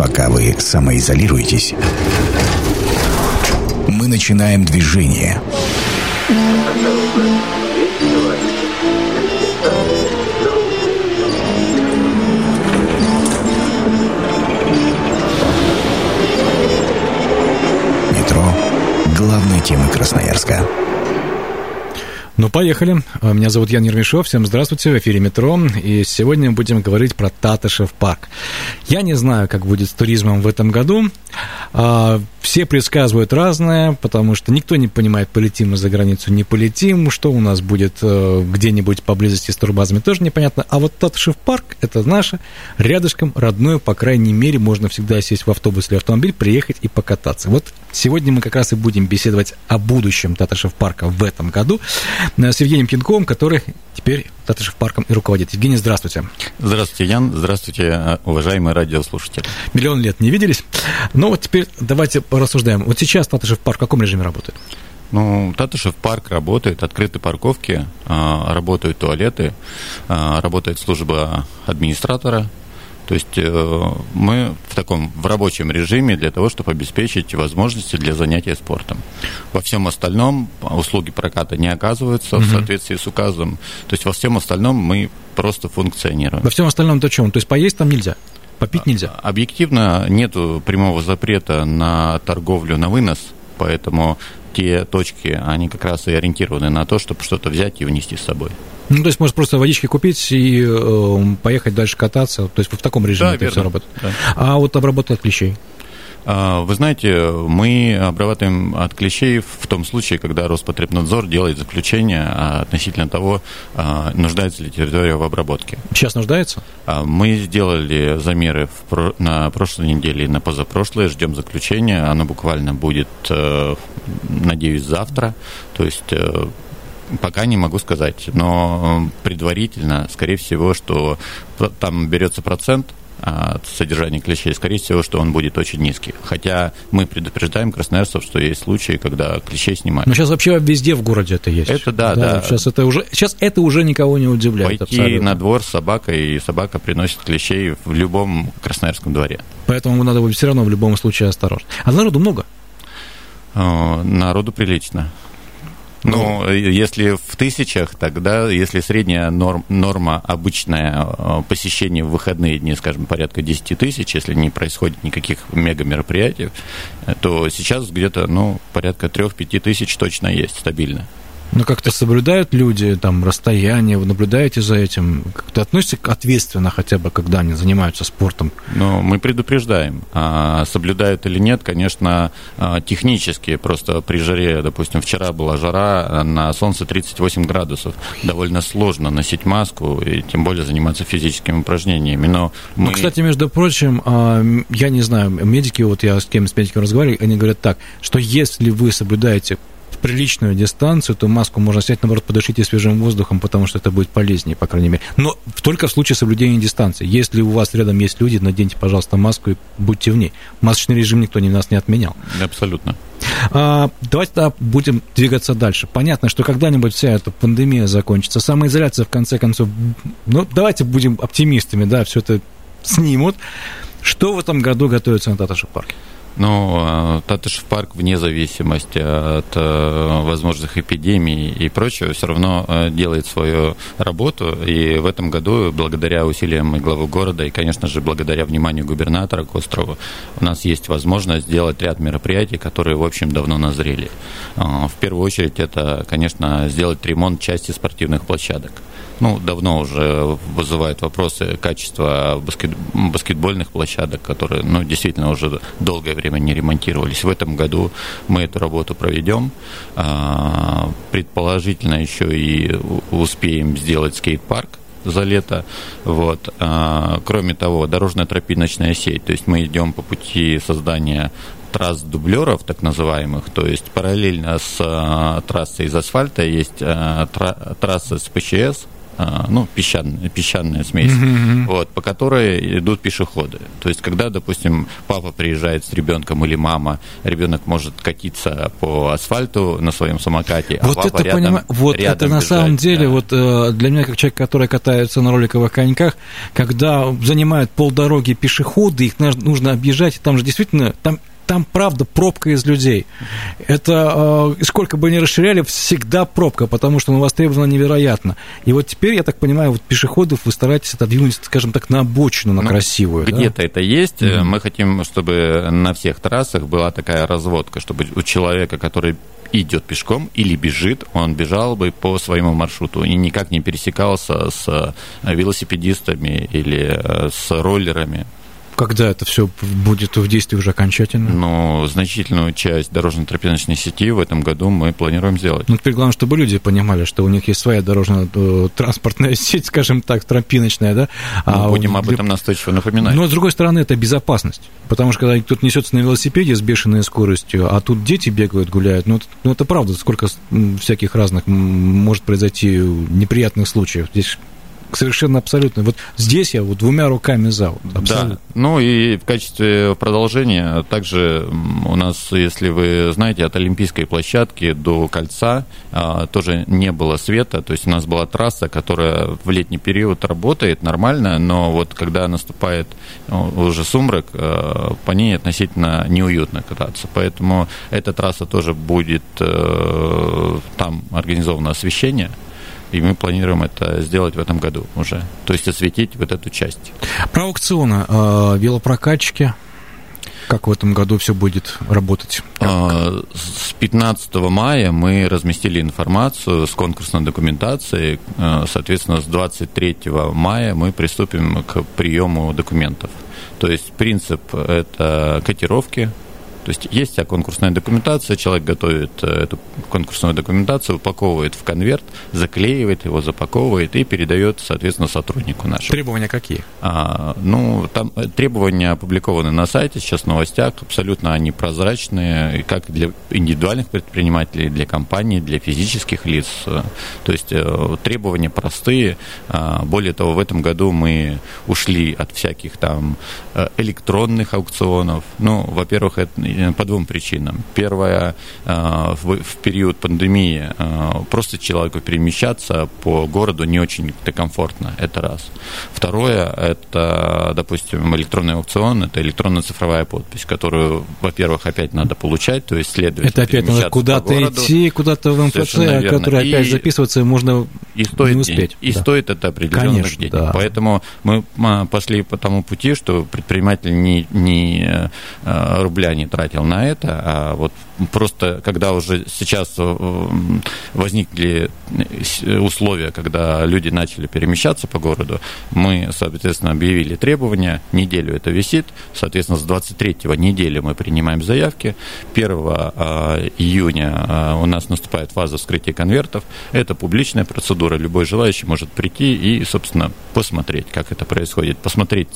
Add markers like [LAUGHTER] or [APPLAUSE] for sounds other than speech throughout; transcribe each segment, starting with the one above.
Пока вы самоизолируетесь, мы начинаем движение. Метро – главной темы Красноярска. Ну, поехали. Меня зовут Ян Ермешов. Всем здравствуйте. В эфире «Метро». И сегодня мы будем говорить про Татышев парк. Я не знаю, как будет с туризмом в этом году. А, все предсказывают разное, потому что никто не понимает, полетим мы за границу, не полетим, что у нас будет э, где-нибудь поблизости с турбазами, тоже непонятно. А вот Татышев парк – это наше, рядышком, родное, по крайней мере, можно всегда сесть в автобус или автомобиль, приехать и покататься. Вот сегодня мы как раз и будем беседовать о будущем Татышев парка в этом году э, с Евгением Пинковым, который теперь Татышев парком и руководит. Евгений, здравствуйте. Здравствуйте, Ян. Здравствуйте, э, уважаемые радиослушатели. Миллион лет не виделись. Но вот теперь давайте порассуждаем. Вот сейчас Татышев парк в каком режиме работает? Ну, Татышев парк работает, открыты парковки, а, работают туалеты, а, работает служба администратора. То есть э, мы в таком в рабочем режиме для того, чтобы обеспечить возможности для занятия спортом. Во всем остальном услуги проката не оказываются угу. в соответствии с указом. То есть во всем остальном мы просто функционируем. Во всем остальном то чем? То есть поесть там нельзя? Попить нельзя? Объективно нет прямого запрета на торговлю на вынос, поэтому те точки, они как раз и ориентированы на то, чтобы что-то взять и внести с собой. Ну, то есть, может просто водички купить и э, поехать дальше кататься. То есть, в таком режиме да, это верно. все работает. Да. А вот обработка от клещей? А, вы знаете, мы обрабатываем от клещей в том случае, когда Роспотребнадзор делает заключение относительно того, а, нуждается ли территория в обработке. Сейчас нуждается? А, мы сделали замеры на прошлой неделе и на позапрошлой, ждем заключения. Оно буквально будет, э, надеюсь, завтра. То есть э, Пока не могу сказать, но предварительно, скорее всего, что там берется процент от содержания клещей, скорее всего, что он будет очень низкий. Хотя мы предупреждаем красноярцев, что есть случаи, когда клещей снимают. Но сейчас вообще везде в городе это есть. Это да, да. да. Сейчас это уже, сейчас это уже никого не удивляет. Пойти абсолютно. на двор с собакой, и собака приносит клещей в любом красноярском дворе. Поэтому надо быть все равно в любом случае осторожен. А народу много? Народу прилично. Ну, э, если в тысячах, тогда, если средняя норм, норма обычная э, посещение в выходные дни, скажем, порядка 10 тысяч, если не происходит никаких мега мероприятий, э, то сейчас где-то, ну, порядка 3-5 тысяч точно есть стабильно. Но как-то соблюдают люди там расстояние, вы наблюдаете за этим? Как-то относитесь ответственно хотя бы, когда они занимаются спортом? Ну, мы предупреждаем. А соблюдают или нет, конечно, а, технически. Просто при жаре, допустим, вчера была жара, а на солнце 38 градусов. Довольно сложно носить маску и тем более заниматься физическими упражнениями. Но ну, мы... ну, кстати, между прочим, а, я не знаю, медики, вот я с кем с медиками разговариваю, они говорят так, что если вы соблюдаете приличную дистанцию, то маску можно снять, наоборот, подышите свежим воздухом, потому что это будет полезнее, по крайней мере. Но только в случае соблюдения дистанции. Если у вас рядом есть люди, наденьте, пожалуйста, маску и будьте в ней. Масочный режим никто не нас не отменял. Абсолютно. А, давайте тогда будем двигаться дальше. Понятно, что когда-нибудь вся эта пандемия закончится, самоизоляция в конце концов, ну, давайте будем оптимистами, да, все это снимут. Что в этом году готовится на Таташев парке? Ну, Татышев парк, вне зависимости от э, возможных эпидемий и прочего, все равно э, делает свою работу. И в этом году, благодаря усилиям главы города, и, конечно же, благодаря вниманию губернатора Кострова, у нас есть возможность сделать ряд мероприятий, которые, в общем, давно назрели. Э, в первую очередь, это, конечно, сделать ремонт части спортивных площадок ну, давно уже вызывает вопросы качества баскет, баскетбольных площадок, которые, ну, действительно уже долгое время не ремонтировались. В этом году мы эту работу проведем. А, предположительно, еще и успеем сделать скейт-парк за лето. Вот. А, кроме того, дорожная тропиночная сеть, то есть мы идем по пути создания трасс дублеров, так называемых, то есть параллельно с а, трассой из асфальта есть а, тра- трасса с ПЧС, ну, песчаная, песчаная смесь, mm-hmm. вот, по которой идут пешеходы. То есть, когда, допустим, папа приезжает с ребенком или мама, ребенок может катиться по асфальту на своем самокате, а вот папа это, рядом, поним... вот рядом это на бежать, самом деле, да. вот э, для меня, как человек, который катается на роликовых коньках, когда занимают полдороги пешеходы, их нужно объезжать, там же действительно, там там правда пробка из людей. Это э, сколько бы ни расширяли, всегда пробка, потому что ну, востребовано невероятно. И вот теперь, я так понимаю, вот пешеходов вы стараетесь отодвинуть, скажем так, на обочину, на ну, красивую. Где-то да? это есть. Mm-hmm. Мы хотим, чтобы на всех трассах была такая разводка, чтобы у человека, который идет пешком или бежит, он бежал бы по своему маршруту и никак не пересекался с велосипедистами или э, с роллерами. Когда это все будет в действии уже окончательно? Ну, значительную часть дорожно-тропиночной сети в этом году мы планируем сделать. Ну, теперь главное, чтобы люди понимали, что у них есть своя дорожно-транспортная [LAUGHS] сеть, скажем так, тропиночная, да? А мы будем об этом настойчиво напоминать. Но, с другой стороны, это безопасность. Потому что, когда кто-то несется на велосипеде с бешеной скоростью, а тут дети бегают, гуляют, ну, ну это правда, сколько всяких разных может произойти неприятных случаев. Здесь совершенно абсолютно. Вот здесь я вот двумя руками за. Вот, абсолютно. Да. Ну и в качестве продолжения также у нас, если вы знаете, от Олимпийской площадки до кольца а, тоже не было света. То есть у нас была трасса, которая в летний период работает нормально, но вот когда наступает уже сумрак, а, по ней относительно неуютно кататься. Поэтому эта трасса тоже будет э, там организовано освещение и мы планируем это сделать в этом году уже, то есть осветить вот эту часть. Про аукционы, э, велопрокатчики, как в этом году все будет работать? А, с 15 мая мы разместили информацию с конкурсной документацией. А, соответственно, с 23 мая мы приступим к приему документов. То есть принцип – это котировки, то есть есть вся конкурсная документация, человек готовит э, эту конкурсную документацию, упаковывает в конверт, заклеивает его, запаковывает и передает, соответственно, сотруднику нашему. Требования какие? А, ну, там э, требования опубликованы на сайте, сейчас в новостях, абсолютно они прозрачные, как для индивидуальных предпринимателей, для компаний, для физических лиц. То есть э, требования простые. А, более того, в этом году мы ушли от всяких там электронных аукционов. Ну, во-первых, это по двум причинам. Первое, э, в период пандемии э, просто человеку перемещаться по городу не очень-то комфортно, это раз. Второе, это, допустим, электронный аукцион, это электронно-цифровая подпись, которую, во-первых, опять надо получать, то есть следовать Это опять надо куда-то идти, куда-то в МФЦ, который опять и, записываться можно и стоит, не успеть. И, да. стоит это определенных Конечно, денег. Да. Поэтому мы пошли по тому пути, что предприниматель ни, ни э, рубля не тратит тратил на это, а вот просто когда уже сейчас э, возникли условия, когда люди начали перемещаться по городу, мы, соответственно, объявили требования, неделю это висит, соответственно, с 23 недели мы принимаем заявки, 1 а, июня а, у нас наступает фаза вскрытия конвертов, это публичная процедура, любой желающий может прийти и, собственно, посмотреть, как это происходит, посмотреть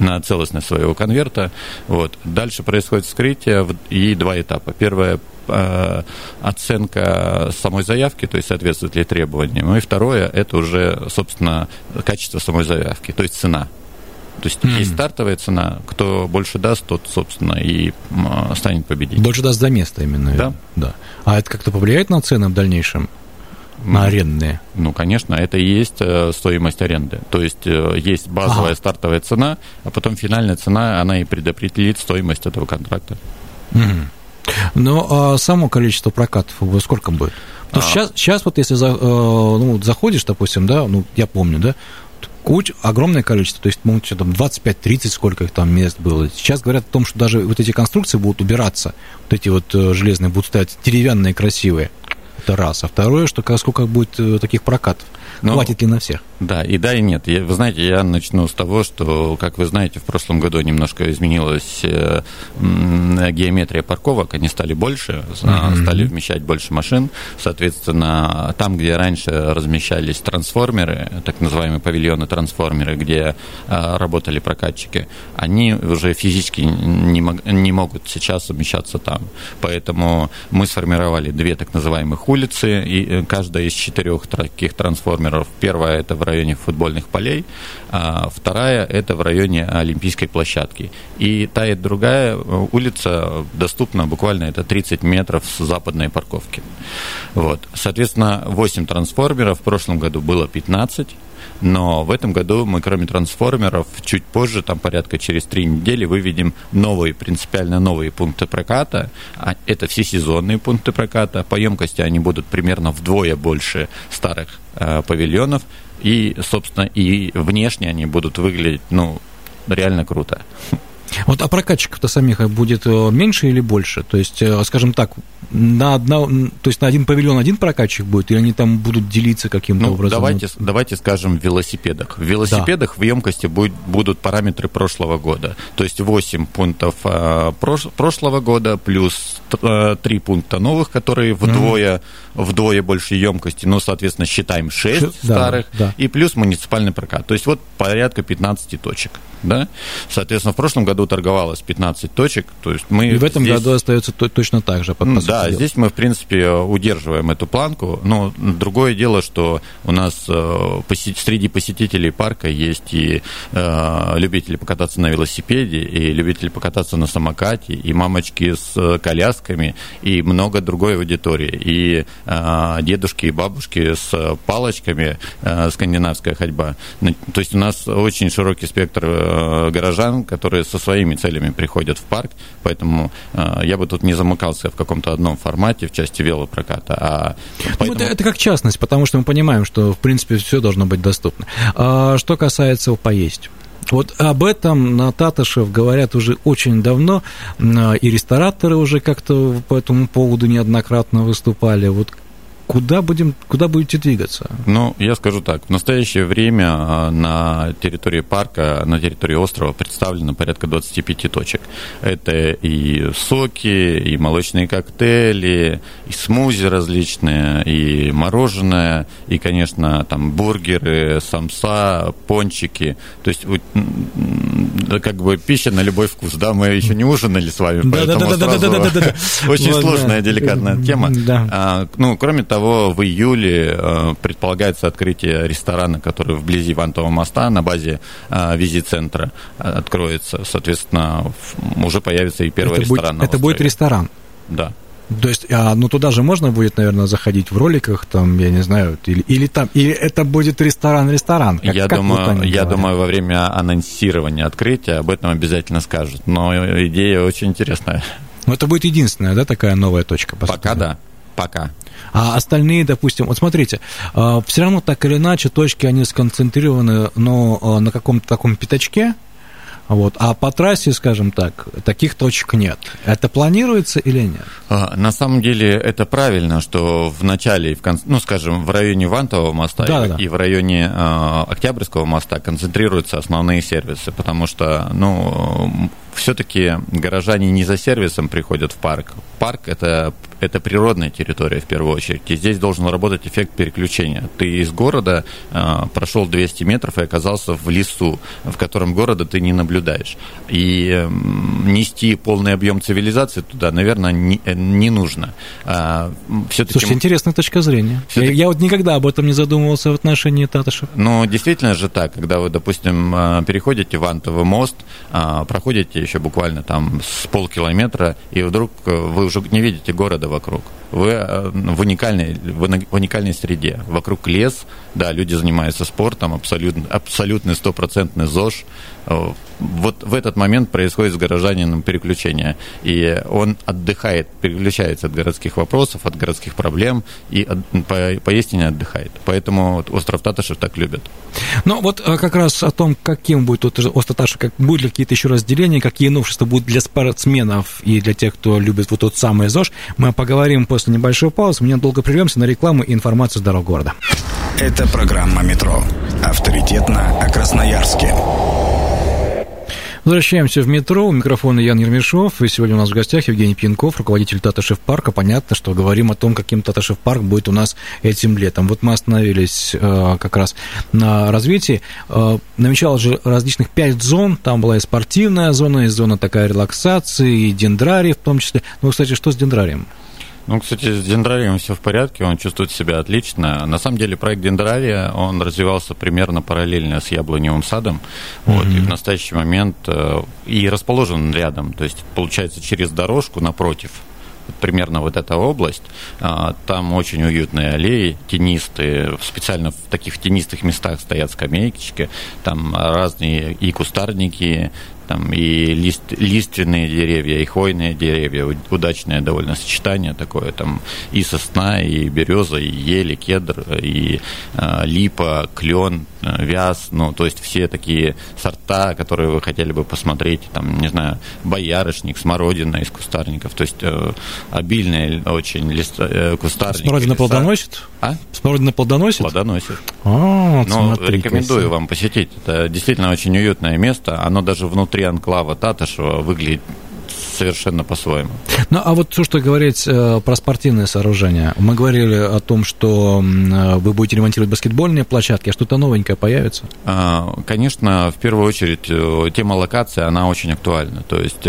на целостность своего конверта, вот. Дальше происходит вскрытие, развития и два этапа. Первое э, оценка самой заявки, то есть соответствует ли требованиям. И второе, это уже, собственно, качество самой заявки, то есть цена. То есть mm. есть стартовая цена, кто больше даст, тот, собственно, и станет победителем. Больше даст за место именно. Да. да. А это как-то повлияет на цены в дальнейшем? на арендные? Ну, конечно, это и есть э, стоимость аренды. То есть э, есть базовая ага. стартовая цена, а потом финальная цена, она и предопределит стоимость этого контракта. Ну, а само количество прокатов сколько будет? а... сейчас, сейчас вот если за, э, ну, заходишь, допустим, да, ну, я помню, да, куч, огромное количество, то есть, может, что там 25-30, сколько их там мест было. Сейчас говорят о том, что даже вот эти конструкции будут убираться, вот эти вот железные будут стоять деревянные, красивые. Это раз. А второе, что сколько будет э, таких прокатов? Ну, Хватит ли на всех? Да, и да, и нет. Я, вы знаете, я начну с того, что, как вы знаете, в прошлом году немножко изменилась э, геометрия парковок, они стали больше, mm-hmm. стали вмещать больше машин. Соответственно, там, где раньше размещались трансформеры, так называемые павильоны-трансформеры, где э, работали прокатчики, они уже физически не, мог, не могут сейчас умещаться там. Поэтому мы сформировали две так называемых улицы, и э, каждая из четырех таких трансформеров трансформеров. Первая – это в районе футбольных полей, а вторая – это в районе Олимпийской площадки. И та и другая улица доступна буквально это 30 метров с западной парковки. Вот. Соответственно, 8 трансформеров, в прошлом году было 15, но в этом году мы, кроме трансформеров, чуть позже, там порядка через три недели, выведем новые, принципиально новые пункты проката. А это все сезонные пункты проката. По емкости они будут примерно вдвое больше старых э, павильонов. И, собственно, и внешне они будут выглядеть, ну, реально круто. Вот а прокатчиков-то самих будет э, меньше или больше? То есть, э, скажем так, на, одно, то есть на один павильон один прокатчик будет, или они там будут делиться каким-то ну, образом? Давайте, давайте скажем в велосипедах. В велосипедах да. в емкости будет, будут параметры прошлого года. То есть 8 пунктов э, прош, прошлого года плюс 3 пункта новых, которые вдвое, mm-hmm. вдвое больше емкости. Ну, соответственно, считаем 6 Ш... старых. Да, да. И плюс муниципальный прокат. То есть вот порядка 15 точек. Да? Соответственно, в прошлом году торговалось 15 точек. То есть мы и в этом здесь... году остается точно так же. По, по да, дела. здесь мы, в принципе, удерживаем эту планку. Но другое дело, что у нас э, среди посетителей парка есть и э, любители покататься на велосипеде, и любители покататься на самокате, и мамочки с колясками, и много другой аудитории. И э, дедушки и бабушки с палочками, скандинавская ходьба. То есть у нас очень широкий спектр Э, горожан, которые со своими целями приходят в парк, поэтому э, я бы тут не замыкался в каком-то одном формате в части велопроката. А поэтому... ну, это, это как частность, потому что мы понимаем, что в принципе все должно быть доступно. А что касается поесть. Вот об этом на Татышев говорят уже очень давно, и рестораторы уже как-то по этому поводу неоднократно выступали. Вот Куда, будем, куда будете двигаться? Ну, я скажу так. В настоящее время а, на территории парка, на территории острова представлено порядка 25 точек. Это и соки, и молочные коктейли, и смузи различные, и мороженое, и, конечно, там бургеры, самса, пончики. То есть как бы пища на любой вкус. Да, мы еще не ужинали с вами, поэтому сразу очень сложная, деликатная тема. А, ну, кроме того, того, в июле э, предполагается открытие ресторана, который вблизи Вантового моста на базе э, визи-центра э, откроется. Соответственно, уже появится и первый это ресторан. Будет, это будет ресторан? Да. То есть, а, ну туда же можно будет, наверное, заходить в роликах, там, я не знаю, или, или там, или это будет ресторан-ресторан. Я как думаю, я думаю, во время анонсирования открытия об этом обязательно скажут. Но идея очень интересная. Но это будет единственная, да, такая новая точка? Пока да. Пока. А остальные, допустим, вот смотрите, а, все равно так или иначе точки, они сконцентрированы, но а, на каком-то таком пятачке, вот. А по трассе, скажем так, таких точек нет. Это планируется или нет? А, на самом деле это правильно, что в начале и в конце, ну, скажем, в районе Вантового моста да, и, да. и в районе э, Октябрьского моста концентрируются основные сервисы, потому что, ну, все-таки горожане не за сервисом приходят в парк. Парк это, это природная территория в первую очередь. И здесь должен работать эффект переключения. Ты из города э, прошел 200 метров и оказался в лесу, в котором города ты не наблюдаешь. И э, нести полный объем цивилизации туда, наверное, не, не нужно. А, все-таки... Слушайте, интересная точка зрения. Я, я вот никогда об этом не задумывался в отношении Татышев. Ну, действительно же так, когда вы, допустим, э, переходите в Антовый мост, э, проходите еще буквально там с полкилометра, и вдруг э, вы уже не видите города вокруг. Вы э, в уникальной, в уникальной среде. Вокруг лес, да, люди занимаются спортом, абсолютно, абсолютный стопроцентный ЗОЖ. Э, вот в этот момент происходит с горожанином переключение, и он отдыхает, переключается от городских вопросов, от городских проблем, и от, по, поистине отдыхает. Поэтому вот остров Татышев так любят. Ну вот как раз о том, каким будет вот остров Татышев, как, будут ли какие-то еще разделения, какие новшества будут для спортсменов и для тех, кто любит вот тот самый ЗОЖ, мы поговорим после небольшой паузы. Мы недолго прервемся на рекламу и информацию с дорог города. Это программа «Метро». Авторитетно о Красноярске. Возвращаемся в метро. У микрофона Ян Ермешов. И сегодня у нас в гостях Евгений Пьянков, руководитель Таташев парка. Понятно, что говорим о том, каким Таташев парк будет у нас этим летом. Вот мы остановились э, как раз на развитии. Э, намечалось же различных пять зон. Там была и спортивная зона, и зона такая релаксации, и дендрарий в том числе. Ну, кстати, что с дендрарием? Ну, кстати, с дендрарием все в порядке, он чувствует себя отлично. На самом деле проект дендрария, он развивался примерно параллельно с яблоневым садом. Mm-hmm. Вот, и в настоящий момент э, и расположен рядом, то есть получается через дорожку напротив примерно вот эта область. А, там очень уютные аллеи, тенистые. Специально в таких тенистых местах стоят скамейки. Там разные и кустарники, там и лист, лиственные деревья, и хвойные деревья, удачное довольно сочетание такое, там и сосна, и береза, и ели, кедр, и э, липа, клен, э, вяз, ну, то есть все такие сорта, которые вы хотели бы посмотреть, там, не знаю, боярышник, смородина из кустарников, то есть э, обильные очень лист, э, кустарники. Смородина леса. плодоносит? А? Смородина плодоносит? Плодоносит. А, ну, рекомендую вам посетить. Это действительно очень уютное место. Оно даже внутри анклава Татышева выглядит совершенно по-своему. Ну, а вот то, что говорить э, про спортивные сооружения. Мы говорили о том, что э, вы будете ремонтировать баскетбольные площадки, а что-то новенькое появится? А, конечно, в первую очередь, э, тема локации, она очень актуальна. То есть,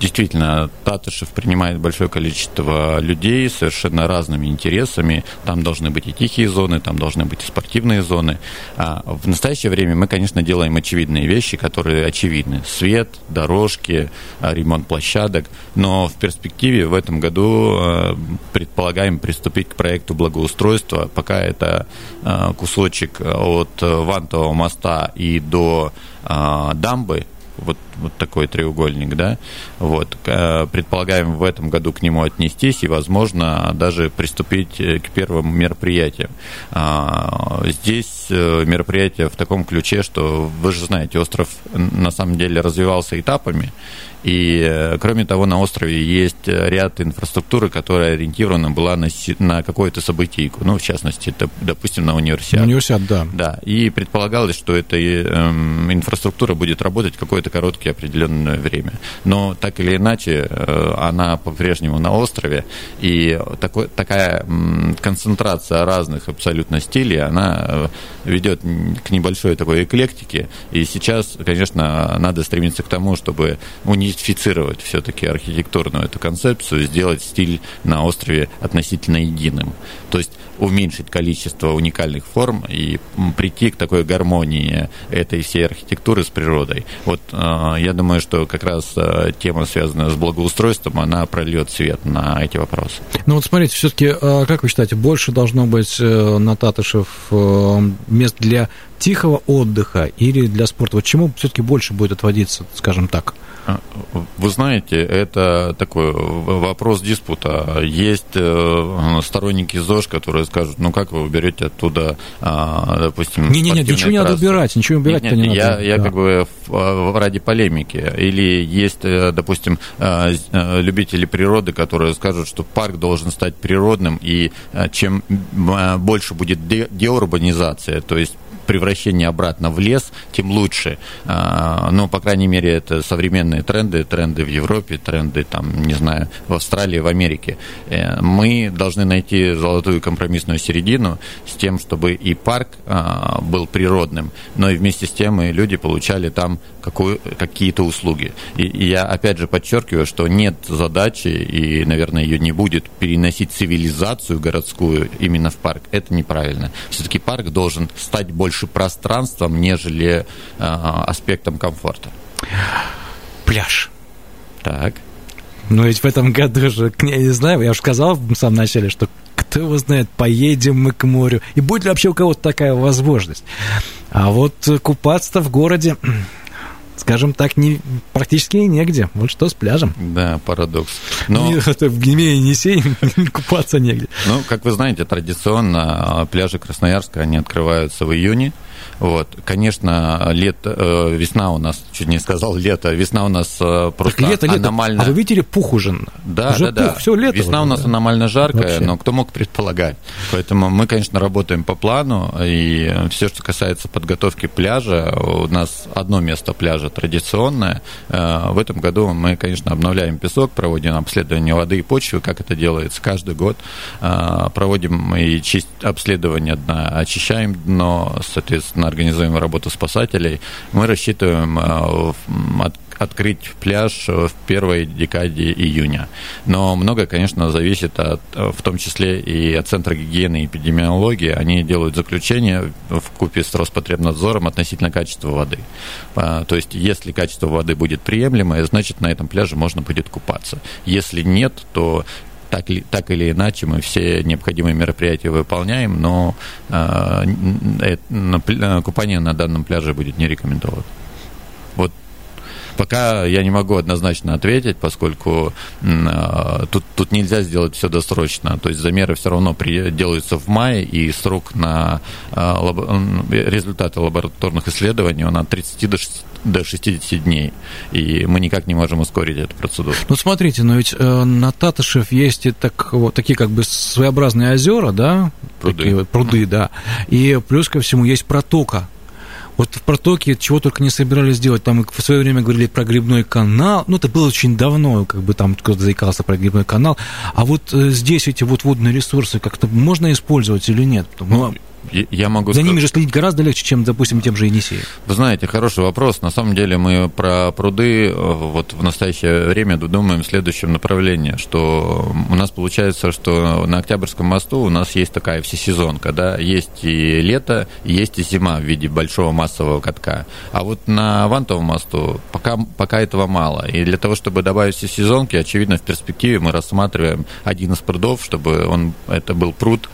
действительно, Татышев принимает большое количество людей с совершенно разными интересами. Там должны быть и тихие зоны, там должны быть и спортивные зоны. А в настоящее время мы, конечно, делаем очевидные вещи, которые очевидны. Свет, дорожки, ремонт ремонт площадок, но в перспективе в этом году э, предполагаем приступить к проекту благоустройства. Пока это э, кусочек от Вантового моста и до э, дамбы, вот, вот такой треугольник, да, вот, предполагаем в этом году к нему отнестись и, возможно, даже приступить к первым мероприятиям. А, здесь мероприятие в таком ключе, что вы же знаете, остров на самом деле развивался этапами, и, э, кроме того, на острове есть ряд инфраструктуры, которая ориентирована была на, на какую-то событийку, ну, в частности, это, допустим, на универсиад. На универсиад, да. Да, и предполагалось, что эта эм, инфраструктура будет работать какое-то короткое определенное время. Но так или иначе, э, она по-прежнему на острове, и такой, такая концентрация разных абсолютно стилей, она э, ведет к небольшой такой эклектике, и сейчас, конечно, надо стремиться к тому, чтобы унести мистифицировать все-таки архитектурную эту концепцию, сделать стиль на острове относительно единым. То есть уменьшить количество уникальных форм и прийти к такой гармонии этой всей архитектуры с природой. Вот э, я думаю, что как раз э, тема, связанная с благоустройством, она прольет свет на эти вопросы. Ну вот смотрите, все-таки, э, как вы считаете, больше должно быть на Татышев мест для тихого отдыха или для спорта? Вот чему все-таки больше будет отводиться, скажем так? Вы знаете, это такой вопрос диспута. Есть э, сторонники ЗОЖ, которые скажут, ну как вы уберете оттуда, а, допустим, не, не, нет, ничего не надо убирать, ничего убирать нет, нет, не я, надо. Я да. как бы ради полемики. Или есть, э, допустим, э, любители природы, которые скажут, что парк должен стать природным, и чем больше будет деурбанизация, то есть превращение обратно в лес, тем лучше. А, ну, по крайней мере, это современные тренды, тренды в Европе, тренды, там, не знаю, в Австралии, в Америке. Э, мы должны найти золотую компромиссную середину с тем, чтобы и парк а, был природным, но и вместе с тем и люди получали там какие-то услуги. И, и я опять же подчеркиваю, что нет задачи, и, наверное, ее не будет, переносить цивилизацию городскую именно в парк. Это неправильно. Все-таки парк должен стать больше пространством, нежели э, аспектом комфорта. Пляж. Так. Но ведь в этом году же, я не знаю, я уже сказал в самом начале, что кто его знает, поедем мы к морю. И будет ли вообще у кого-то такая возможность? А вот купаться в городе скажем так, не, практически негде. Вот что с пляжем. Да, парадокс. Но... [LAUGHS] В Гиме и Енисей купаться негде. Ну, как вы знаете, традиционно а, пляжи Красноярска, они открываются в июне. Вот, конечно, лето, э, весна у нас, чуть не сказал лето, весна у нас э, просто так лето, аномально... Лето. А вы видели, пух уже? Да, уже да, пух, да. Все лето. Весна уже, у нас да. аномально жаркая, Вообще. но кто мог предполагать? Поэтому мы, конечно, работаем по плану, и все, что касается подготовки пляжа, у нас одно место пляжа традиционное. Э, в этом году мы, конечно, обновляем песок, проводим обследование воды и почвы, как это делается каждый год. Проводим и чист... обследование дна, очищаем дно, соответственно, организуем работу спасателей. Мы рассчитываем э, открыть пляж в первой декаде июня. Но многое, конечно, зависит от, в том числе и от Центра гигиены и эпидемиологии. Они делают заключение в купе с Роспотребнадзором относительно качества воды. То есть, если качество воды будет приемлемое, значит, на этом пляже можно будет купаться. Если нет, то так, так или иначе мы все необходимые мероприятия выполняем, но э, э, купание на данном пляже будет не рекомендовано. Вот Пока я не могу однозначно ответить, поскольку э, тут, тут нельзя сделать все досрочно. То есть замеры все равно при, делаются в мае, и срок на э, лаб, результаты лабораторных исследований он от 30 до 60 до 60 дней, и мы никак не можем ускорить эту процедуру. Ну, смотрите, но ведь э, на Татышев есть и так, вот, такие как бы своеобразные озера, да? Пруды. Такие, пруды, да. И плюс ко всему есть протока, вот в протоке чего только не собирались делать. Там в свое время говорили про грибной канал. Ну, это было очень давно, как бы там кто-то заикался про грибной канал. А вот э, здесь эти вот водные ресурсы как-то можно использовать или нет? Ну, я могу За сказать... ними же следить гораздо легче, чем, допустим, тем же Енисеем. Вы знаете, хороший вопрос. На самом деле мы про пруды э, вот в настоящее время думаем в следующем направлении, что у нас получается, что на Октябрьском мосту у нас есть такая всесезонка, да, есть и лето, есть и зима в виде большого массового катка. А вот на Вантовом мосту пока, пока этого мало. И для того, чтобы добавить всесезонки, очевидно, в перспективе мы рассматриваем один из прудов, чтобы он, это был пруд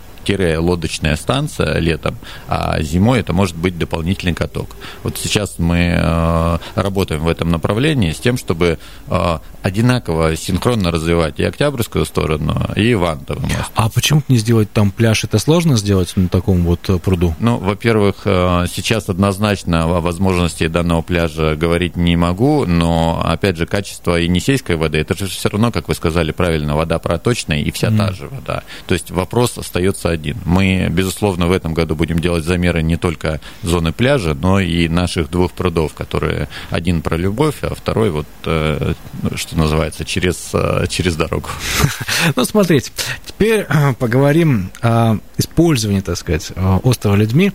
лодочная станция летом, а зимой это может быть дополнительный каток. Вот сейчас мы э, работаем в этом направлении с тем, чтобы э, одинаково синхронно развивать и Октябрьскую сторону, и Ивантовый мост. А почему не сделать там пляж? Это сложно сделать на таком вот э, пруду? Ну, во-первых, сейчас однозначно о возможности данного пляжа говорить не могу, но, опять же, качество енисейской воды, это же все равно, как вы сказали правильно, вода проточная и вся mm. та же вода. То есть вопрос остается один. Мы, безусловно, в этом году будем делать замеры не только зоны пляжа, но и наших двух прудов, которые один про любовь, а второй вот, э, что называется, через, э, через дорогу. [LAUGHS] Ну, смотрите, теперь э, поговорим о использовании, так сказать, острова людьми.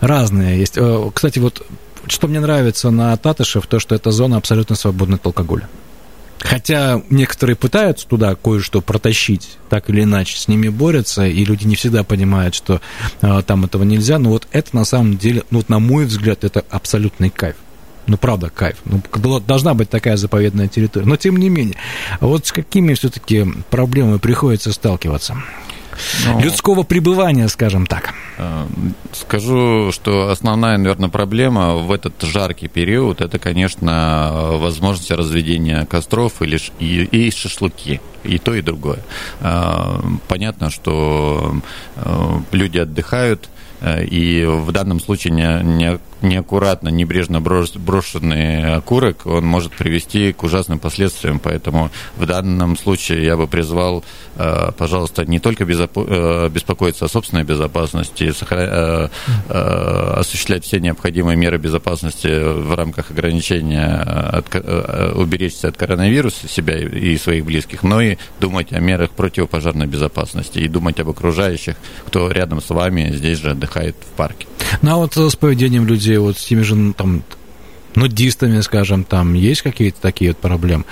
Разные есть. Кстати, вот что мне нравится на Татышев, то, что эта зона абсолютно свободна от алкоголя. Хотя некоторые пытаются туда кое-что протащить, так или иначе, с ними борются, и люди не всегда понимают, что э, там этого нельзя. Но вот это на самом деле, ну вот на мой взгляд, это абсолютный кайф. Ну, правда, кайф. Ну, должна быть такая заповедная территория. Но тем не менее, вот с какими все-таки проблемами приходится сталкиваться? Ну, людского пребывания, скажем так. Э, скажу, что основная, наверное, проблема в этот жаркий период это, конечно, возможность разведения костров или, и, и шашлыки. И то, и другое. Э, понятно, что э, люди отдыхают, и в данном случае не, не неаккуратно, небрежно брошенный окурок, он может привести к ужасным последствиям. Поэтому в данном случае я бы призвал, э, пожалуйста, не только э, беспокоиться о собственной безопасности, э, осуществлять все необходимые меры безопасности в рамках ограничения, от, уберечься от коронавируса себя и своих близких, но и думать о мерах противопожарной безопасности и думать об окружающих, кто рядом с вами здесь же отдыхает в парке. Ну а вот с поведением людей вот с теми же там нудистами, скажем, там есть какие-то такие вот проблемы?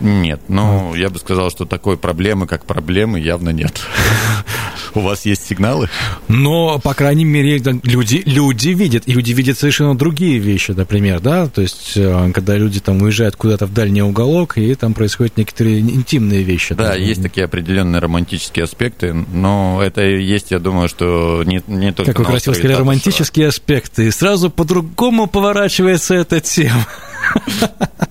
Нет, ну, я бы сказал, что такой проблемы, как проблемы, явно нет. [LAUGHS] У вас есть сигналы? Но, по крайней мере, люди, люди видят, и люди видят совершенно другие вещи, например, да, то есть, э, когда люди там уезжают куда-то в дальний уголок, и там происходят некоторые интимные вещи. Да, там. есть такие определенные романтические аспекты, но это есть, я думаю, что не, не только... Как вы красиво сказали, романтические аспекты, и сразу по-другому поворачивается эта тема. [LAUGHS]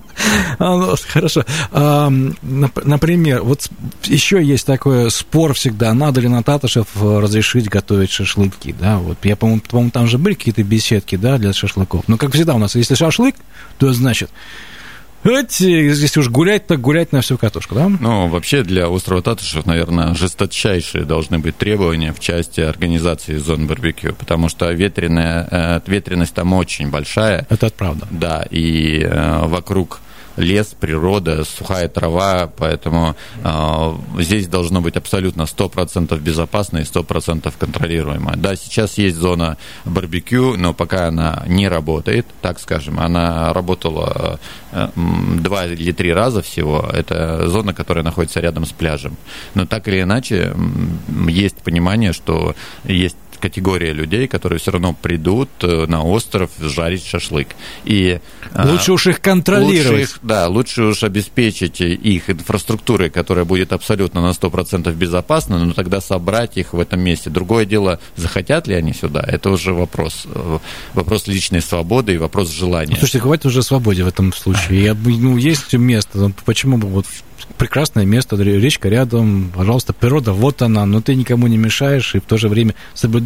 [LAUGHS] А, ну, хорошо. Например, вот еще есть такой спор всегда, надо ли на Татышев разрешить готовить шашлыки, да, вот я, по-моему, по там же были какие-то беседки, да, для шашлыков. Но, как всегда у нас, если шашлык, то значит если уж гулять, так гулять на всю катушку, да? Ну, вообще для острова Татышев, наверное, жесточайшие должны быть требования в части организации зон барбекю, потому что ветреная, э, ветренность там очень большая. Это правда. Да, и э, вокруг лес, природа, сухая трава, поэтому э, здесь должно быть абсолютно 100% безопасно и 100% контролируемо. Да, сейчас есть зона барбекю, но пока она не работает, так скажем, она работала э, два или три раза всего, это зона, которая находится рядом с пляжем. Но так или иначе, есть понимание, что есть категория людей, которые все равно придут э, на остров жарить шашлык. И, а, лучше уж их контролировать. Лучше их, да, лучше уж обеспечить их инфраструктурой, которая будет абсолютно на 100% безопасна, но тогда собрать их в этом месте. Другое дело, захотят ли они сюда, это уже вопрос. Э, вопрос личной свободы и вопрос желания. Ну, слушайте, хватит уже свободе в этом случае. Я, ну, есть место, почему бы вот прекрасное место, речка рядом, пожалуйста, природа, вот она, но ты никому не мешаешь и в то же время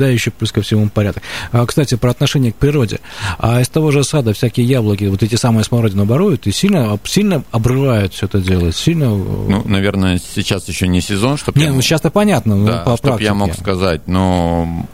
соблюдающий плюс ко всему порядок. А, кстати, про отношение к природе. А из того же сада всякие яблоки, вот эти самые смородину оборуют и сильно, сильно обрывают все это дело, сильно... Ну, наверное, сейчас еще не сезон, чтобы... Не, я... ну сейчас-то понятно, ну, да, по чтобы я мог сказать, но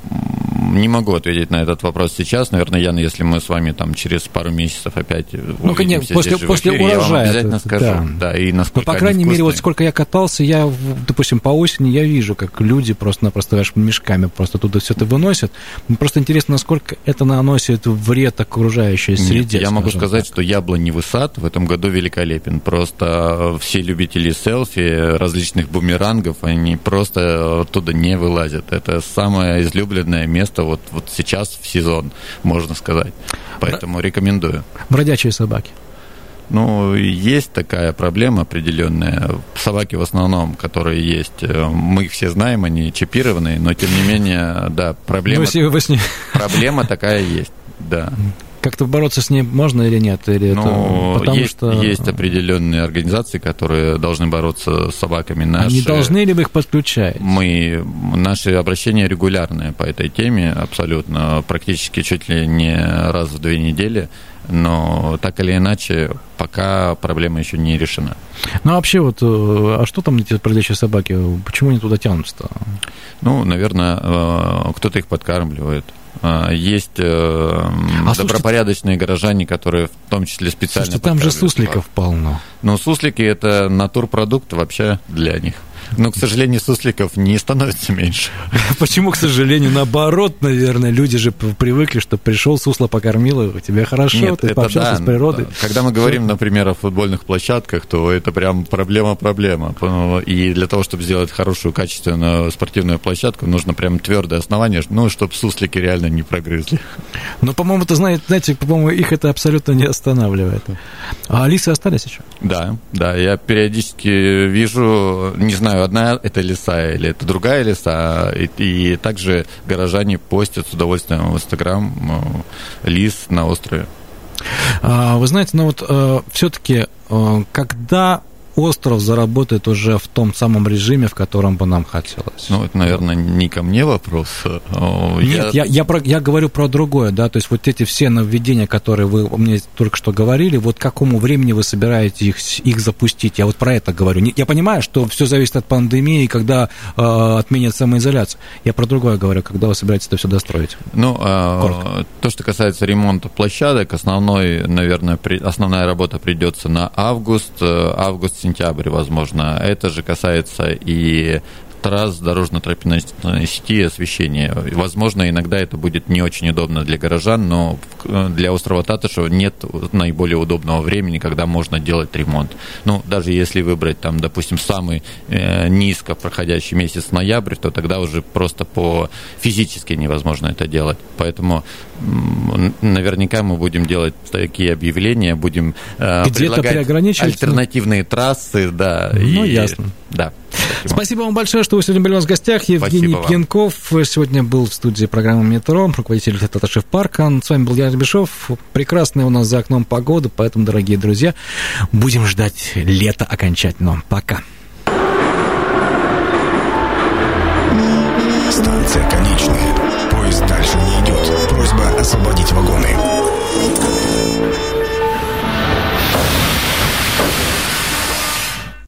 не могу ответить на этот вопрос сейчас. Наверное, Яна, если мы с вами там через пару месяцев опять ну, конечно, после, после эфире, урожая, я вам обязательно скажу. Да. да и насколько Но, по крайней мере, вот сколько я катался, я, допустим, по осени я вижу, как люди просто-напросто мешками просто туда все это выносят. Просто интересно, насколько это наносит вред окружающей среде. Нет, я могу сказать, так. что яблоневый сад в этом году великолепен. Просто все любители селфи, различных бумерангов, они просто оттуда не вылазят. Это самое излюбленное место вот, вот сейчас в сезон, можно сказать. Поэтому рекомендую. Бродячие собаки. Ну, есть такая проблема определенная. Собаки в основном, которые есть, э, мы их все знаем, они чипированные, но тем не менее, да, проблема, ну, проблема такая есть, да. Как-то бороться с ней можно или нет? Или ну, это потому есть, что... есть определенные организации, которые должны бороться с собаками. Наши... Они должны ли вы их подключать? Мы, наши обращения регулярные по этой теме, абсолютно, практически чуть ли не раз в две недели но так или иначе, пока проблема еще не решена. Ну, а вообще, вот, э, а что там эти бродячие собаки? Почему они туда тянутся? Ну, наверное, э, кто-то их подкармливает. Э, есть а, добропорядочные слушайте, горожане, которые в том числе специально... Слушайте, там же сусликов полно. Ну, суслики – это натурпродукт вообще для них. Но, к сожалению, сусликов не становится меньше. [LAUGHS] Почему, к сожалению, наоборот, наверное, люди же привыкли, что пришел, сусло покормил его, тебе хорошо, Нет, ты пообщался да, с природой. Когда мы говорим, например, о футбольных площадках, то это прям проблема-проблема. И для того, чтобы сделать хорошую, качественную спортивную площадку, нужно прям твердое основание, ну, чтобы суслики реально не прогрызли. Но, по-моему, ты знаете, знаете, по-моему, их это абсолютно не останавливает. А лисы остались еще? Да, да, я периодически вижу, не знаю, знаю, одна это леса или это другая леса. И, и также горожане постят с удовольствием в Инстаграм э, лис на острове. А, вы знаете, ну вот э, все-таки, э, когда остров заработает уже в том самом режиме, в котором бы нам хотелось. Ну, это, наверное, не ко мне вопрос. Нет, я, я, я, про, я говорю про другое, да, то есть вот эти все нововведения, которые вы мне только что говорили, вот к какому времени вы собираетесь их, их запустить? Я вот про это говорю. Я понимаю, что все зависит от пандемии, когда э, отменят самоизоляцию. Я про другое говорю, когда вы собираетесь это все достроить. Ну, э, то, что касается ремонта площадок, основной, наверное, при, основная работа придется на август, э, август сентябрь, возможно. Это же касается и трасс дорожно-тропинной сети освещения. Возможно, иногда это будет не очень удобно для горожан, но для острова Татышева нет наиболее удобного времени, когда можно делать ремонт. Ну, даже если выбрать там, допустим, самый э, низко проходящий месяц ноябрь, то тогда уже просто по физически невозможно это делать. Поэтому наверняка мы будем делать такие объявления, будем э, предлагать альтернативные трассы, да. Ну, и, ясно. Да. Спасибо. Спасибо вам большое, что вы сегодня были у нас в гостях. Евгений Спасибо Пьянков вам. сегодня был в студии программы «Метро», руководитель Таташев парка. С вами был Ян Бешов. Прекрасная у нас за окном погода, поэтому, дорогие друзья, будем ждать лета окончательно. Пока. Станция конечная. Поезд дальше не идет. Просьба освободить вагоны.